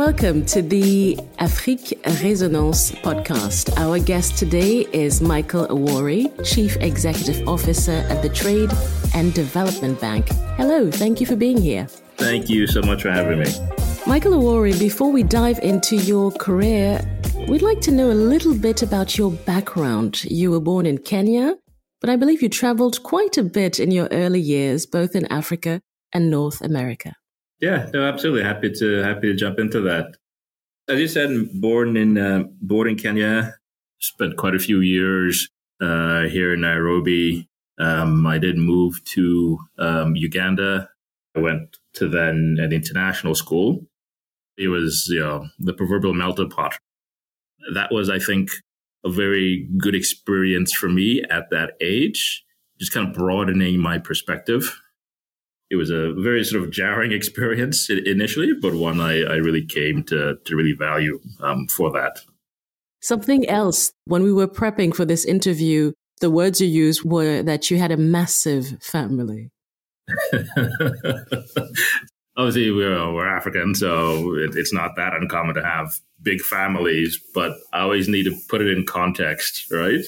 welcome to the Afrique Résonance podcast. Our guest today is Michael Awori, Chief Executive Officer at the Trade and Development Bank. Hello, thank you for being here. Thank you so much for having me. Michael Awori, before we dive into your career, we'd like to know a little bit about your background. You were born in Kenya, but I believe you traveled quite a bit in your early years, both in Africa and North America. Yeah, no, absolutely happy to happy to jump into that. As you said, born in uh, born in Kenya, spent quite a few years uh, here in Nairobi. Um, I did move to um, Uganda. I went to then an international school. It was you know, the proverbial melting pot. That was, I think, a very good experience for me at that age, just kind of broadening my perspective it was a very sort of jarring experience initially, but one I, I really came to, to really value um, for that. Something else, when we were prepping for this interview, the words you used were that you had a massive family. Obviously, we're, we're African, so it, it's not that uncommon to have big families, but I always need to put it in context, right?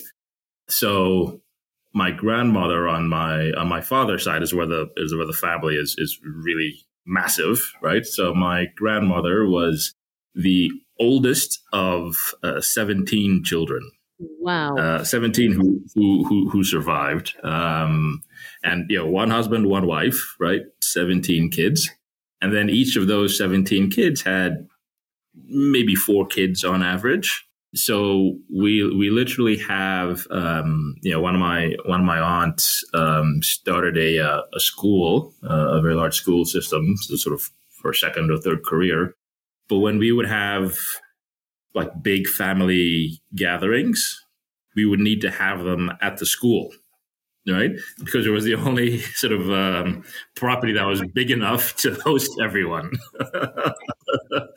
So my grandmother on my on my father's side is where the is where the family is is really massive, right? So my grandmother was the oldest of uh, 17 children. Wow. Uh, 17 who, who, who, who survived. Um, and, you know, one husband, one wife, right? 17 kids. And then each of those 17 kids had maybe four kids on average so we we literally have um, you know one of my one of my aunts um, started a uh, a school uh, a very large school system so sort of for second or third career. But when we would have like big family gatherings we would need to have them at the school right? Because it was the only sort of um, property that was big enough to host everyone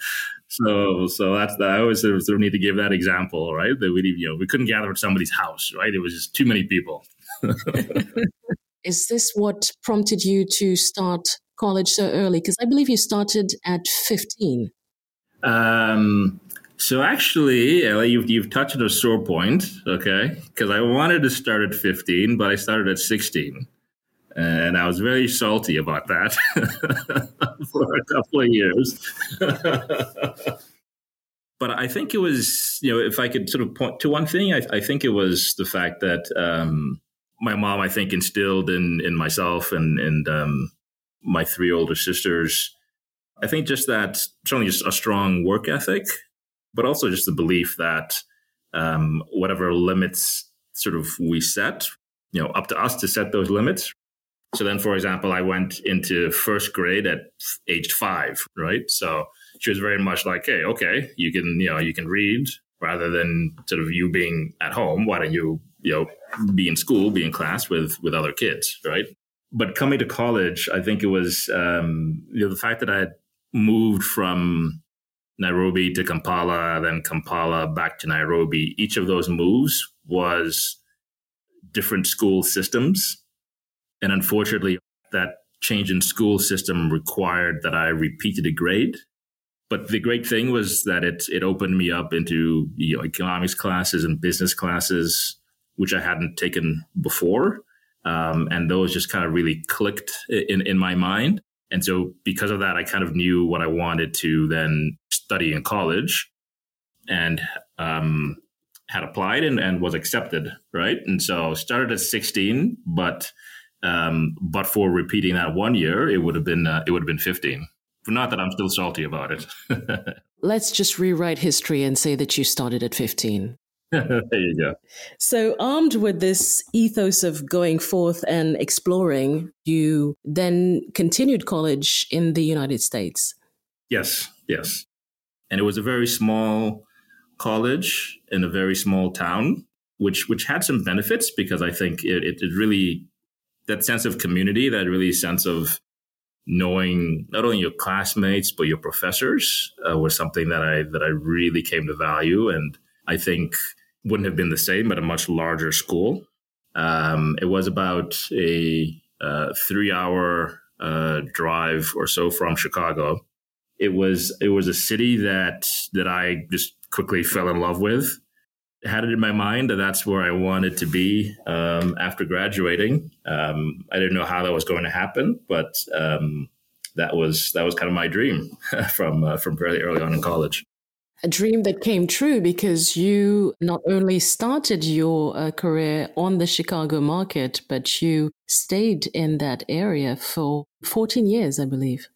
So, so that's that. I always sort of need to give that example, right? That we, you know, we couldn't gather at somebody's house, right? It was just too many people. Is this what prompted you to start college so early? Because I believe you started at fifteen. Um. So actually, you've you've touched a sore point, okay? Because I wanted to start at fifteen, but I started at sixteen and I was very salty about that for a couple of years. but I think it was, you know, if I could sort of point to one thing, I, I think it was the fact that um, my mom, I think, instilled in in myself and and um, my three older sisters. I think just that certainly just a strong work ethic, but also just the belief that um, whatever limits sort of we set, you know, up to us to set those limits so then, for example, I went into first grade at age five, right? So she was very much like, hey, okay, you can, you know, you can read rather than sort of you being at home. Why don't you, you know, be in school, be in class with with other kids, right? But coming to college, I think it was um, you know the fact that I had moved from Nairobi to Kampala, then Kampala back to Nairobi. Each of those moves was different school systems and unfortunately, that change in school system required that I repeated a grade. But the great thing was that it it opened me up into you know, economics classes and business classes, which I hadn't taken before. Um, and those just kind of really clicked in, in my mind. And so because of that, I kind of knew what I wanted to then study in college and um, had applied and, and was accepted, right? And so started at 16, but um, but for repeating that one year, it would have been uh, it would have been 15. Not that I'm still salty about it. Let's just rewrite history and say that you started at 15. there you go. So, armed with this ethos of going forth and exploring, you then continued college in the United States. Yes, yes. And it was a very small college in a very small town, which which had some benefits because I think it, it, it really that sense of community, that really sense of knowing not only your classmates but your professors uh, was something that I that I really came to value, and I think wouldn't have been the same at a much larger school. Um, it was about a uh, three-hour uh, drive or so from Chicago, it was it was a city that that I just quickly fell in love with. Had it in my mind that that's where I wanted to be um, after graduating. Um, I didn't know how that was going to happen, but um, that was that was kind of my dream from uh, from fairly early on in college. A dream that came true because you not only started your uh, career on the Chicago market, but you stayed in that area for 14 years, I believe.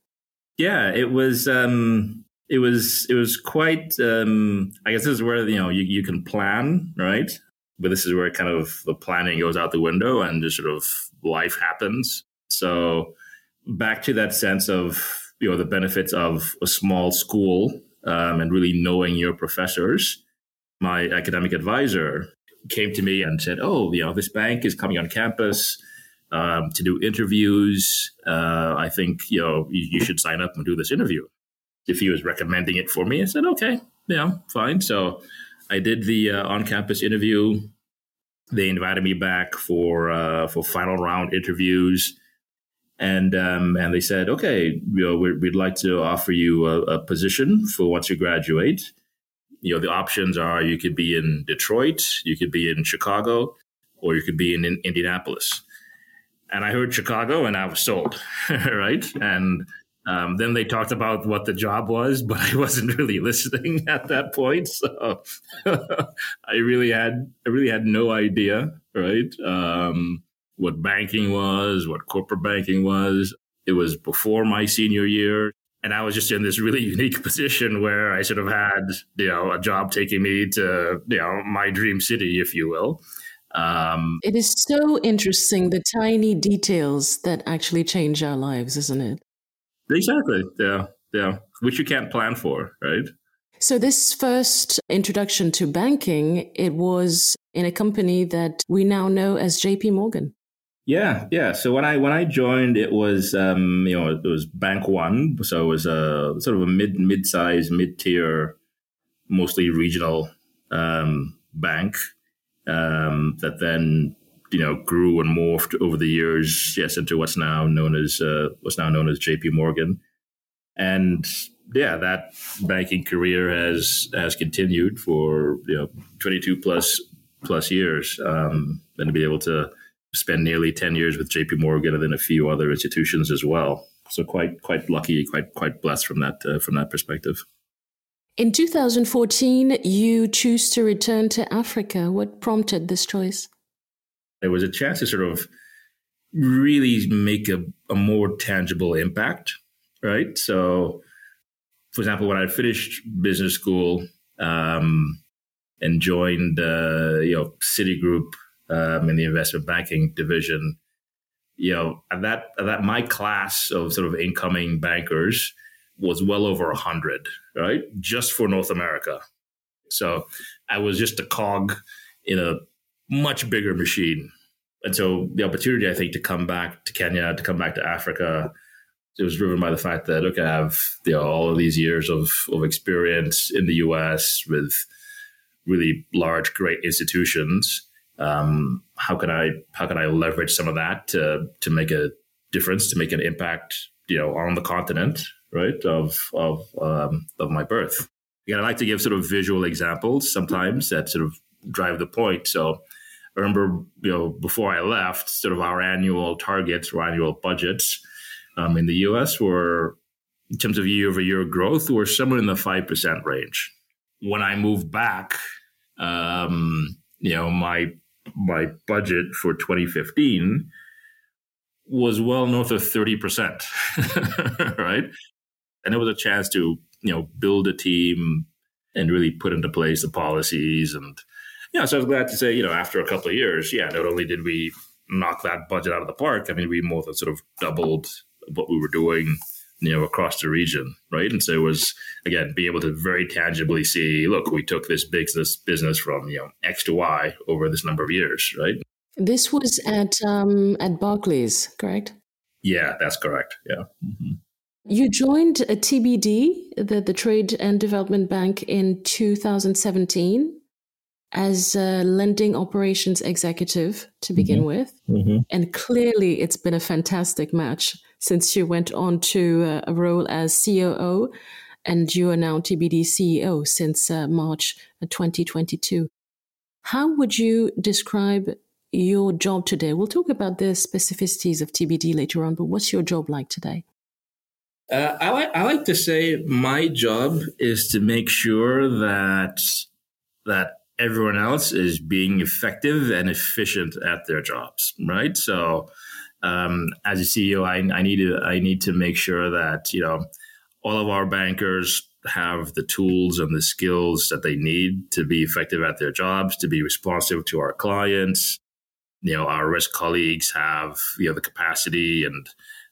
Yeah, it was um, it was it was quite. Um, I guess this is where you know you, you can plan, right? But this is where kind of the planning goes out the window and just sort of life happens. So back to that sense of you know the benefits of a small school um, and really knowing your professors. My academic advisor came to me and said, "Oh, you know, this bank is coming on campus." um, to do interviews. Uh, I think you know you, you, should sign up and do this interview. If he was recommending it for me, I said, okay, yeah, fine. So I did the uh, on-campus interview. They invited me back for uh, for final round interviews, and um, and they said, okay, you know, we'd like to offer you a, a position for once you graduate. You know, the options are you could be in Detroit, you could be in Chicago, or you could be in, in Indianapolis and I heard Chicago, and I was sold, right? And um, then they talked about what the job was, but I wasn't really listening at that point. So I really had I really had no idea, right? Um, what banking was, what corporate banking was. It was before my senior year. And I was just in this really unique position where I sort of had, you know, a job taking me to, you know, my dream city, if you will. Um, it is so interesting the tiny details that actually change our lives, isn't it? Exactly. Yeah. Yeah. Which you can't plan for, right? So this first introduction to banking, it was in a company that we now know as JP Morgan. Yeah, yeah. So when I when I joined, it was um, you know it was Bank One, so it was a sort of a mid mid size mid tier, mostly regional um, bank um, that then you know grew and morphed over the years, yes, into what's now known as uh, what's now known as J.P. Morgan, and yeah, that banking career has has continued for you know 22 plus plus years, um, and to be able to spend nearly 10 years with J.P. Morgan and then a few other institutions as well. So quite quite lucky, quite quite blessed from that uh, from that perspective. In 2014, you choose to return to Africa. What prompted this choice? There was a chance to sort of really make a, a more tangible impact, right? So, for example, when I finished business school um, and joined, uh, you know, Citigroup um, in the investment banking division, you know, at that, at that my class of sort of incoming bankers was well over a hundred, right? Just for North America. So I was just a cog in a much bigger machine. And so the opportunity, I think, to come back to Kenya, to come back to Africa, it was driven by the fact that look, I have you know, all of these years of, of experience in the US with really large, great institutions. Um, how can I how can I leverage some of that to to make a difference, to make an impact, you know, on the continent, right, of of um, of my birth. Again, I like to give sort of visual examples sometimes that sort of drive the point. So I remember, you know, before I left, sort of our annual targets or annual budgets um, in the U.S. were, in terms of year-over-year growth, were somewhere in the five percent range. When I moved back, um, you know, my my budget for 2015 was well north of 30%, right? and it was a chance to you know build a team and really put into place the policies and yeah so i was glad to say you know after a couple of years yeah not only did we knock that budget out of the park i mean we more than sort of doubled what we were doing you know across the region right? And so it was again be able to very tangibly see look we took this business business from you know x to y over this number of years right? This was at um at barclays correct? Yeah that's correct. Yeah. Mm-hmm. You joined a TDB, the, the Trade and Development Bank, in 2017 as a lending operations executive to begin mm-hmm. with. Mm-hmm. And clearly, it's been a fantastic match since you went on to uh, a role as COO and you are now TDB CEO since uh, March uh, 2022. How would you describe your job today? We'll talk about the specificities of TDB later on, but what's your job like today? Uh, I like I like to say my job is to make sure that that everyone else is being effective and efficient at their jobs, right? So, um, as a CEO, I, I need to I need to make sure that you know all of our bankers have the tools and the skills that they need to be effective at their jobs, to be responsive to our clients. You know, our risk colleagues have you know the capacity and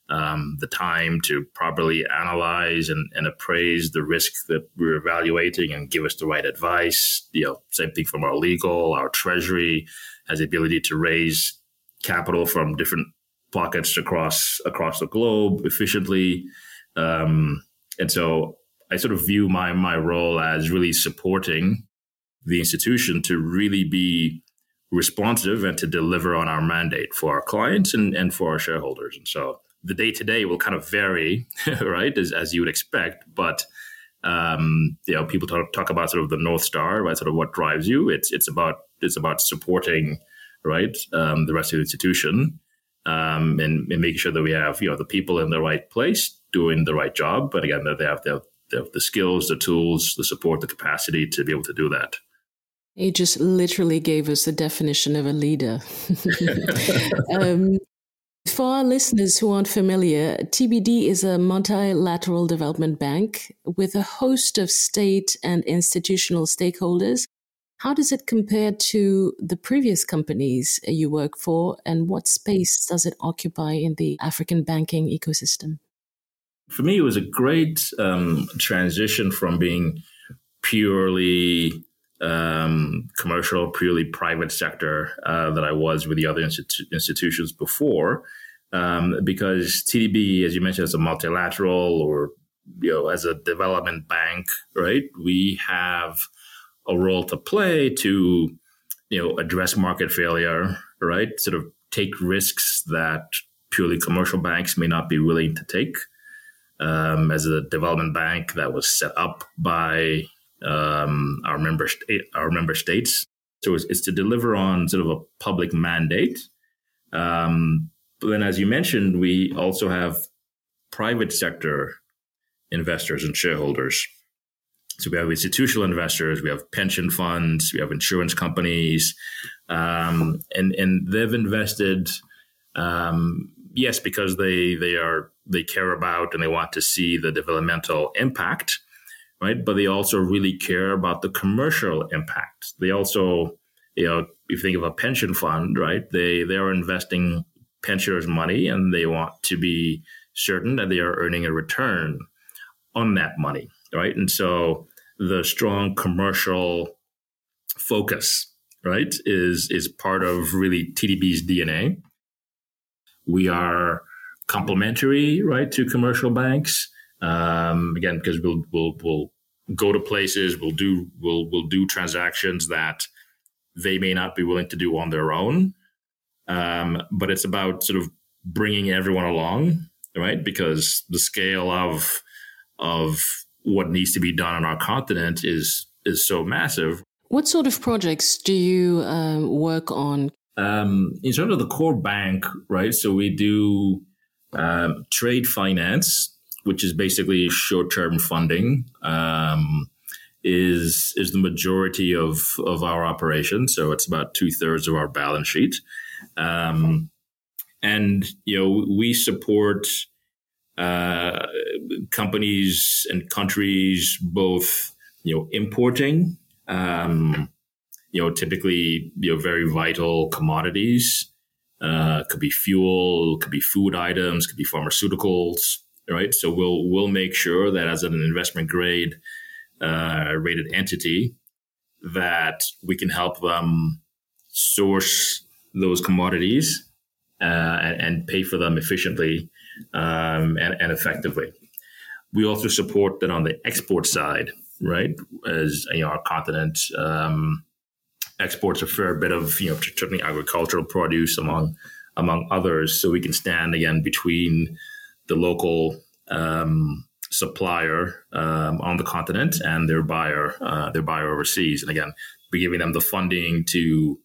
um, the time to properly analyze and, and, appraise the risk that we're evaluating and give us the right advice. You know, same thing from our legal, our treasury has the ability to raise capital from different pockets across across the globe efficiently. Um, and so I sort of view my my role as really supporting the institution to really be responsive and to deliver on our mandate for our clients and, and for our shareholders. And so the day to day will kind of vary, right, as, as you would expect. But um, you know, people talk, talk about sort of the north star, right? Sort of what drives you. It's it's about it's about supporting, right, um, the rest of the institution, um, and, and, making sure that we have you know the people in the right place doing the right job. But again, that they have the, the, the skills, the tools, the support, the capacity to be able to do that. He just literally gave us the definition of a leader. um, for our listeners who aren't familiar, TDB is a multilateral development bank with a host of state and institutional stakeholders. How does it compare to the previous companies you work for, and what space does it occupy in the African banking ecosystem? For me, it was a great um, transition from being purely um, commercial, purely private sector uh, that I was with the other institu- institutions before, um, because TDB, as you mentioned, is a multilateral or you know as a development bank, right? We have a role to play to you know address market failure, right? Sort of take risks that purely commercial banks may not be willing to take. Um, as a development bank that was set up by um, our member our member states. So it's, it's, to deliver on sort of a public mandate. Um, but then, as you mentioned, we also have private sector investors and shareholders. So we have institutional investors, we have pension funds, we have insurance companies, um, and and they've invested, um, yes, because they they are they care about and they want to see the developmental impact right? But they also really care about the commercial impact. They also, you know, if you think of a pension fund, right? They they are investing pensioners' money and they want to be certain that they are earning a return on that money, right? And so the strong commercial focus, right, is is part of really TDB's DNA. We are complementary, right, to commercial banks. Um, again, because we'll, we'll, we'll go to places, we'll do, we'll, we'll do transactions that they may not be willing to do on their own. Um, but it's about sort of bringing everyone along, right? Because the scale of, of what needs to be done on our continent is, is so massive. What sort of projects do you um, work on? Um, in terms of the core bank, right? So we do um, trade finance, which is basically short-term funding, um, is is the majority of of our operation. So it's about two thirds of our balance sheet, um, and you know we support uh, companies and countries both you know importing. Um, you know, typically, you know, very vital commodities. Uh, could be fuel, could be food items, could be pharmaceuticals, right? So we'll we'll make sure that as an investment grade uh, rated entity, that we can help them source those commodities uh, and, and, pay for them efficiently um, and, and, effectively. We also support that on the export side, right? As you know, our continent um, exports a fair bit of you know certainly agricultural produce among among others, so we can stand again between the local um, supplier um, on the continent and their buyer, uh, their buyer overseas. And again, we're giving them the funding to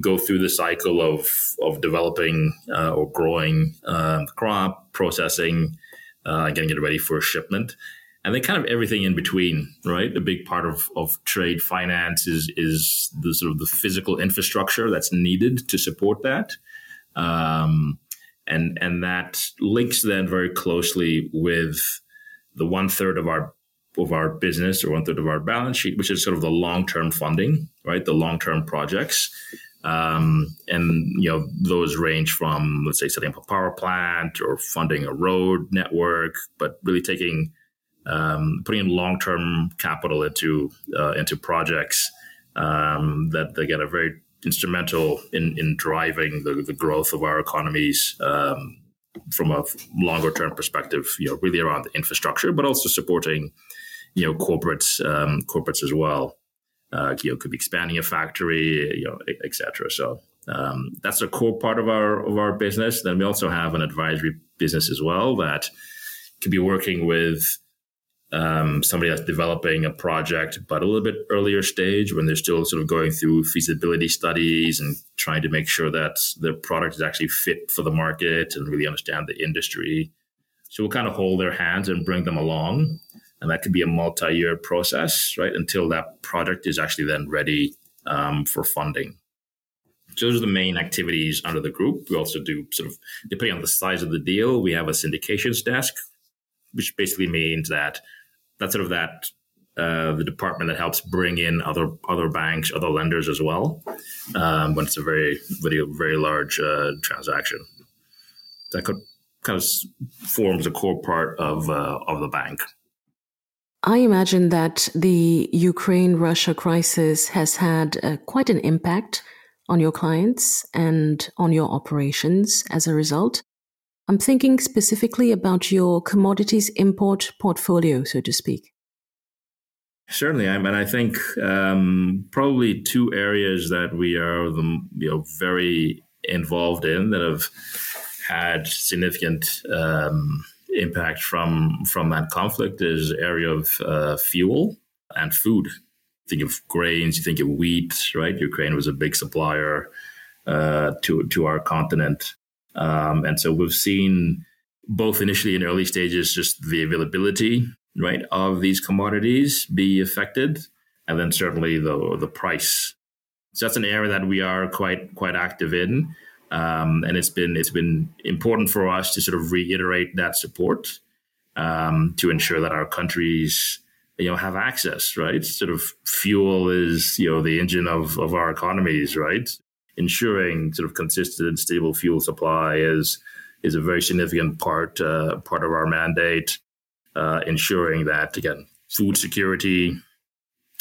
go through the cycle of of developing uh, or growing uh, crop, processing, uh, getting it ready for shipment, and then kind of everything in between. Right, a big part of, of trade finance is is the sort of the physical infrastructure that's needed to support that, um, and and that links then very closely with the one third of our of our business or one third of our balance sheet, which is sort of the long term funding, right? The long term projects. Um, and you know those range from let's say setting up a power plant or funding a road network, but really taking um, putting in long term capital into uh, into projects um, that get a very instrumental in in driving the, the growth of our economies um, from a longer term perspective. You know, really around the infrastructure, but also supporting you know corporates um, corporates as well. Uh, you know, could be expanding a factory, you know, etc. So um, that's a core part of our of our business. Then we also have an advisory business as well that could be working with um, somebody that's developing a project, but a little bit earlier stage when they're still sort of going through feasibility studies and trying to make sure that the product is actually fit for the market and really understand the industry. So we'll kind of hold their hands and bring them along and that could be a multi-year process, right? Until that product is actually then ready um, for funding. So those are the main activities under the group. We also do sort of, depending on the size of the deal, we have a syndications desk, which basically means that that's sort of that uh, the department that helps bring in other other banks, other lenders as well, um, when it's a very very very large uh, transaction. That could kind of forms a core part of uh, of the bank. I imagine that the Ukraine Russia crisis has had uh, quite an impact on your clients and on your operations as a result. I'm thinking specifically about your commodities import portfolio, so to speak. Certainly, I mean, I think um, probably two areas that we are the, you know very involved in that have had significant um, impact from from that conflict is area of uh, fuel and food. Think of grains, you think of wheat, right? Ukraine was a big supplier uh, to to our continent, um, and so we've seen both initially in early stages just the availability right of these commodities be affected, and then certainly the the price. So that's an area that we are quite quite active in. Um, and it's been it's been important for us to sort of reiterate that support um, to ensure that our countries you know have access right sort of fuel is you know the engine of of our economies right ensuring sort of consistent and stable fuel supply is is a very significant part uh, part of our mandate uh, ensuring that again food security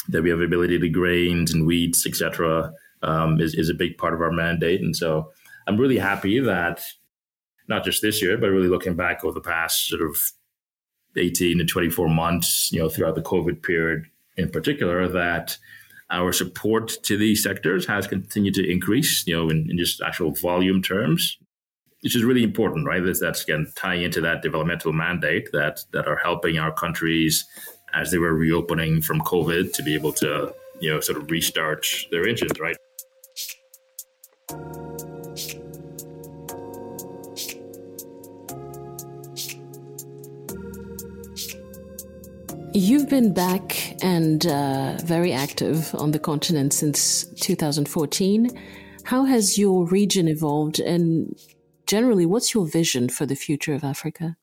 that we have ability to grains and wheats etc um, is, is a big part of our mandate. And so I'm really happy that not just this year, but really looking back over the past sort of 18 to 24 months, you know, throughout the COVID period in particular, that our support to these sectors has continued to increase, you know, in, in just actual volume terms, which is really important, right? That's, that's again tying into that developmental mandate that that are helping our countries as they were reopening from COVID to be able to, you know, sort of restart their engines, right? You've been back and uh, very active on the continent since 2014. How has your region evolved? And generally, what's your vision for the future of Africa?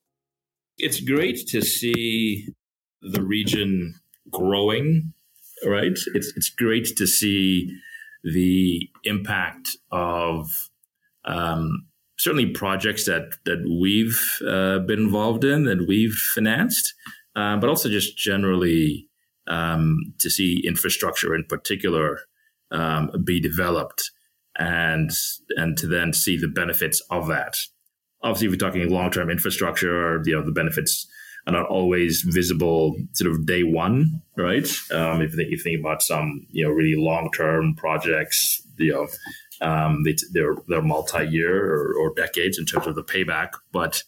It's great to see the region growing, right? It's, it's great to see the impact of um, certainly projects that, that we've uh, been involved in, that we've financed um, but also just generally um, to see infrastructure in particular um, be developed and and to then see the benefits of that. Obviously, if we're talking long term infrastructure, you know the benefits are not always visible sort of day one, right? Um, if you think about some you know really long term projects, you know um, they, are they're multi year or, or decades in terms of the payback, but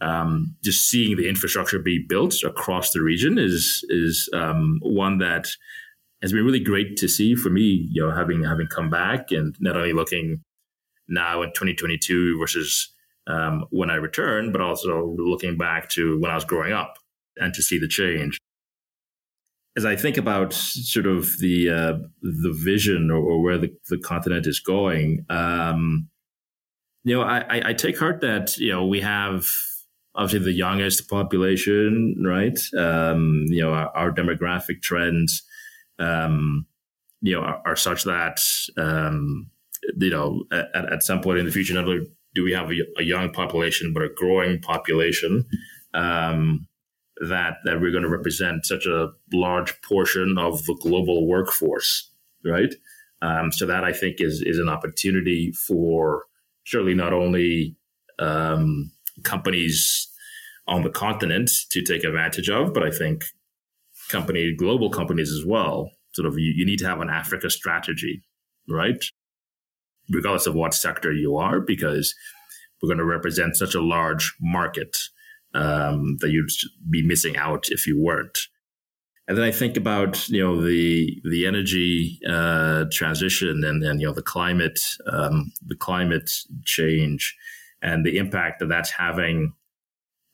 um, just seeing the infrastructure be built across the region is is um, one that has been really great to see for me. You know, having having come back and not only looking now in 2022 versus um, when I returned, but also looking back to when I was growing up and to see the change. As I think about sort of the uh, the vision or, or, where the, the continent is going, um, you know, I, I take heart that you know we have obviously the youngest population, right? Um, you know, our, our demographic trends, um, you know, are, are such that um, you know at, at some point in the future, not only do we have a, a young population, but a growing population. Um, that that we're going to represent such a large portion of the global workforce, right? Um, so that I think is is an opportunity for surely not only um, companies on the continent to take advantage of, but I think company global companies as well. Sort of you, you need to have an Africa strategy, right? Regardless of what sector you are, because we're going to represent such a large market um, that you'd be missing out if you weren't. And then I think about you know the the energy uh, transition and, and you know the climate um, the climate change and the impact that that's having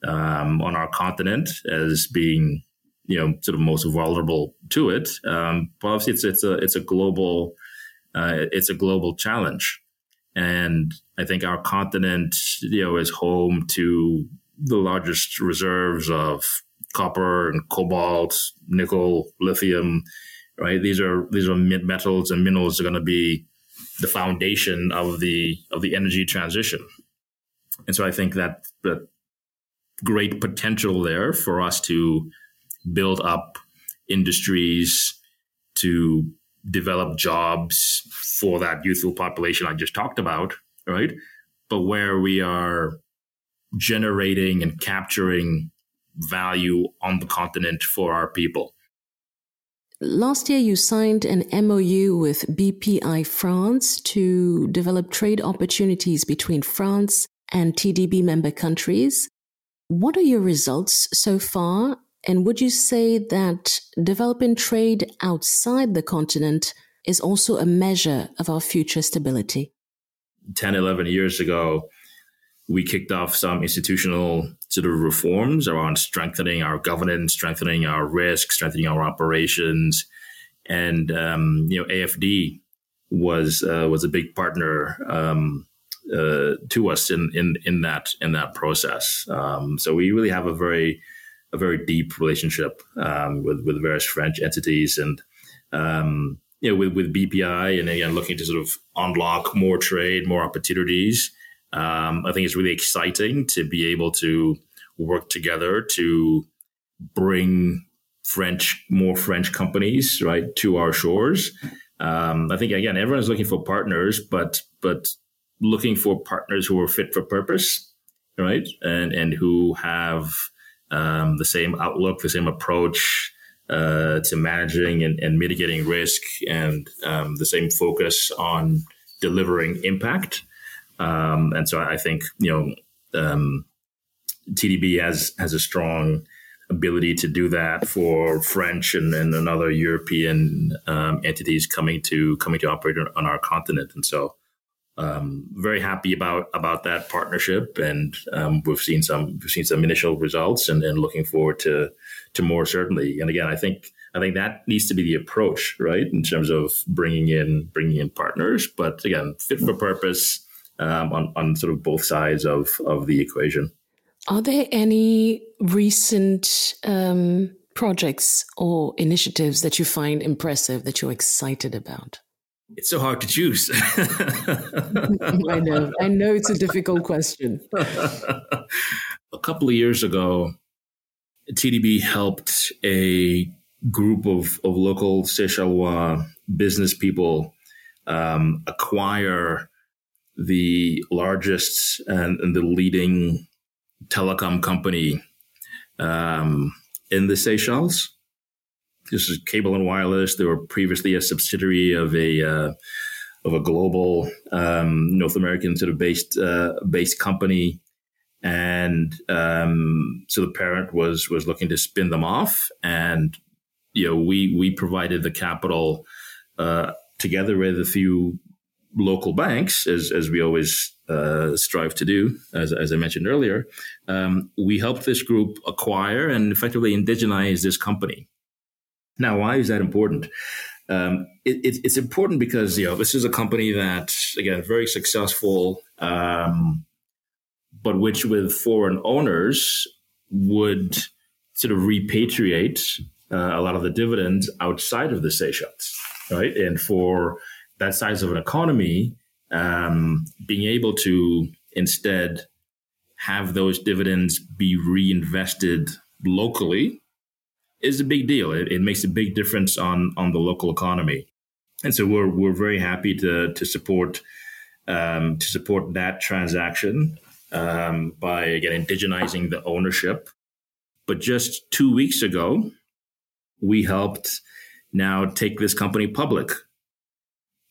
um, on our continent as being you know sort of most vulnerable to it. Um, but obviously, it's it's a it's a global uh, it's a global challenge, and I think our continent you know is home to the largest reserves of copper and cobalt, nickel, lithium. Right, these are these are metals and minerals are going to be the foundation of the of the energy transition. And so I think that that great potential there for us to build up industries, to develop jobs for that youthful population I just talked about, right? But where we are generating and capturing value on the continent for our people. Last year, you signed an MOU with BPI France to develop trade opportunities between France and TDB member countries. What are your results so far? And would you say that developing trade outside the continent is also a measure of our future stability? 10, 11 years ago, we kicked off some institutional sort of reforms around strengthening our governance, strengthening our risk, strengthening our operations. And, um, you know, AFD was, uh, was a big partner um, uh, to us in, in in that in that process. Um, so we really have a very a very deep relationship um, with with various French entities and um, you know with with BPI and again looking to sort of unlock more trade, more opportunities. Um, I think it's really exciting to be able to work together to bring French more French companies right to our shores. Um, I think again everyone's looking for partners, but but looking for partners who are fit for purpose, right? And and who have um, the same outlook, the same approach uh, to managing and, and, mitigating risk, and um, the same focus on delivering impact. Um, and so I think you know um, TDB has has a strong ability to do that for French and, and other European um, entities coming to coming to operate on our continent. And so um, very happy about about that partnership, and um, we've seen some we've seen some initial results, and, and looking forward to to more certainly. And again, I think I think that needs to be the approach, right, in terms of bringing in bringing in partners, but again, fit for purpose um, on on sort of both sides of of the equation. Are there any recent um, projects or initiatives that you find impressive that you're excited about? It's so hard to choose. I know. I know it's a difficult question. a couple of years ago, TDB helped a group of, of local Seychellois business people um, acquire the largest and, and, the leading telecom company um, in the Seychelles this is Cable and Wireless. They were previously a subsidiary of a uh, of a global um, North American sort of based uh, based company, and um, so the parent was was looking to spin them off, and you know we we provided the capital uh, together with a few local banks, as as we always uh, strive to do, as as I mentioned earlier. Um, we helped this group acquire and effectively indigenize this company. Now, why is that important? Um, it, it, it's important because you know this is a company that again very successful. Um, but which with foreign owners would sort of repatriate uh, a lot of the dividends outside of the Seychelles, right? And for that size of an economy, um, being able to instead have those dividends be reinvested locally is a big deal. It, it, makes a big difference on on the local economy, and so we're we're very happy to to support um, to support that transaction um, by again indigenizing the ownership. But just two weeks ago, we helped now take this company public.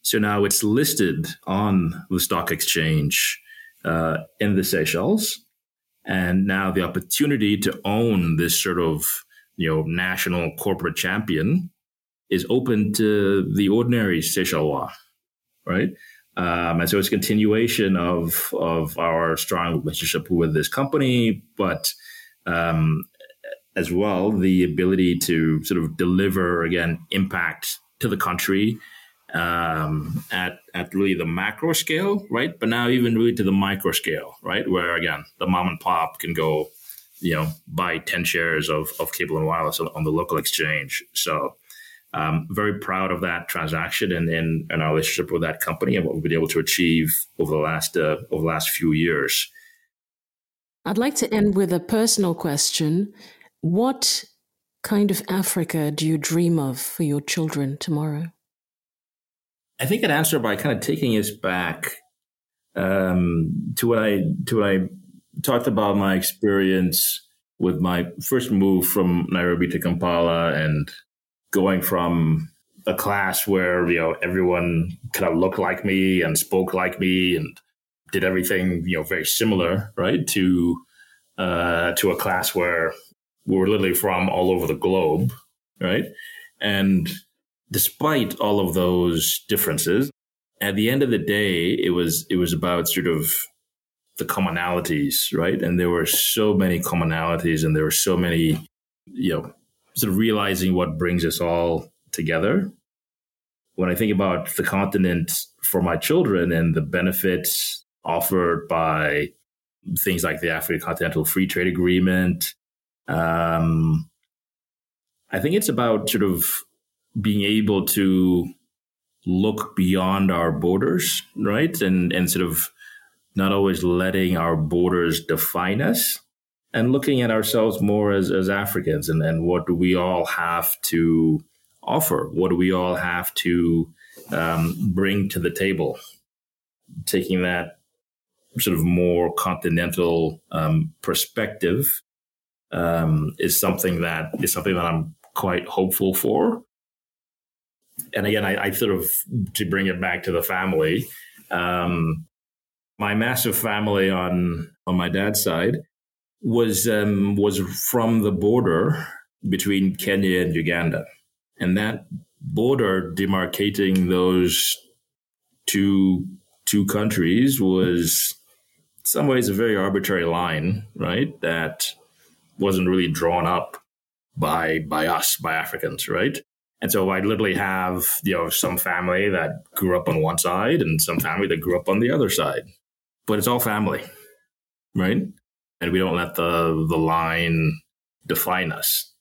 So now it's listed on the stock exchange uh, in the Seychelles, and now the opportunity to own this sort of you know national corporate champion is open to the ordinary Seychellois, right? Um, and so it's a continuation of of our strong relationship with this company, but um, as well the ability to sort of deliver again impact to the country um, at at really the macro scale, right? But now even really to the micro scale, right? Where again the mom and pop can go, you know, buy ten shares of of cable and wireless on the local exchange. So um, very proud of that transaction and, and, and, our relationship with that company and what we've been able to achieve over the last uh, over the last few years. I'd like to end with a personal question. What kind of Africa do you dream of for your children tomorrow? I think I'd answer by kind of taking us back um, to what I to what I talked about my experience with my first move from Nairobi to Kampala and going from a class where you know everyone kind of looked like me and spoke like me and did everything you know very similar right to uh, to a class where we were literally from all over the globe right? And despite all of those differences at the end of the day it was it was about sort of the commonalities right and there were so many commonalities and there were so many you know sort of realizing what brings us all together. When I think about the continent for my children and the benefits offered by things like the African Continental Free Trade Agreement, um, I think it's about sort of being able to look beyond our borders, right? And and sort of not always letting our borders define us, and looking at ourselves more as, as Africans and, and what do we all have to offer? What do we all have to um, bring to the table? Taking that sort of more continental um, perspective um, is something that is something that I'm quite hopeful for. And again, I, I sort of to bring it back to the family. Um, my massive family on on my dad's side was um, was from the border between Kenya and Uganda, and that border demarcating those two two countries was in some ways a very arbitrary line, right? That wasn't really drawn up by by us, by Africans, right? And so I literally have, you know, some family that grew up on one side and some family that grew up on the other side. But it's all family, right? and we don't let the the line define us.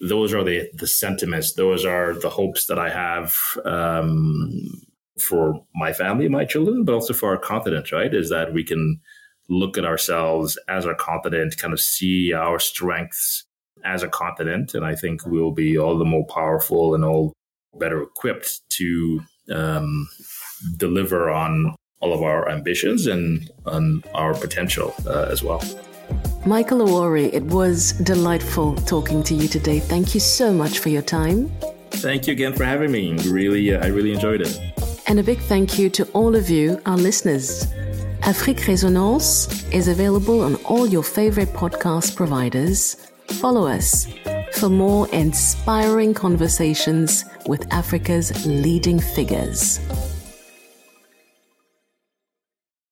Those are the the sentiments. Those are the hopes that I have um, for my family, my children, but also for our continent. Right, is that we can look at ourselves as our continent, kind of see our strengths as a continent, and I think we'll be all the more powerful and all better equipped to um, deliver on all of our ambitions and on our potential uh, as well. Michael Awori, it was delightful talking to you today. Thank you so much for your time. Thank you again for having me. Really, uh, I really enjoyed it. And a big thank you to all of you, our listeners. Afrique Résonance is available on all your favorite podcast providers. Follow us for more inspiring conversations with Africa's leading figures.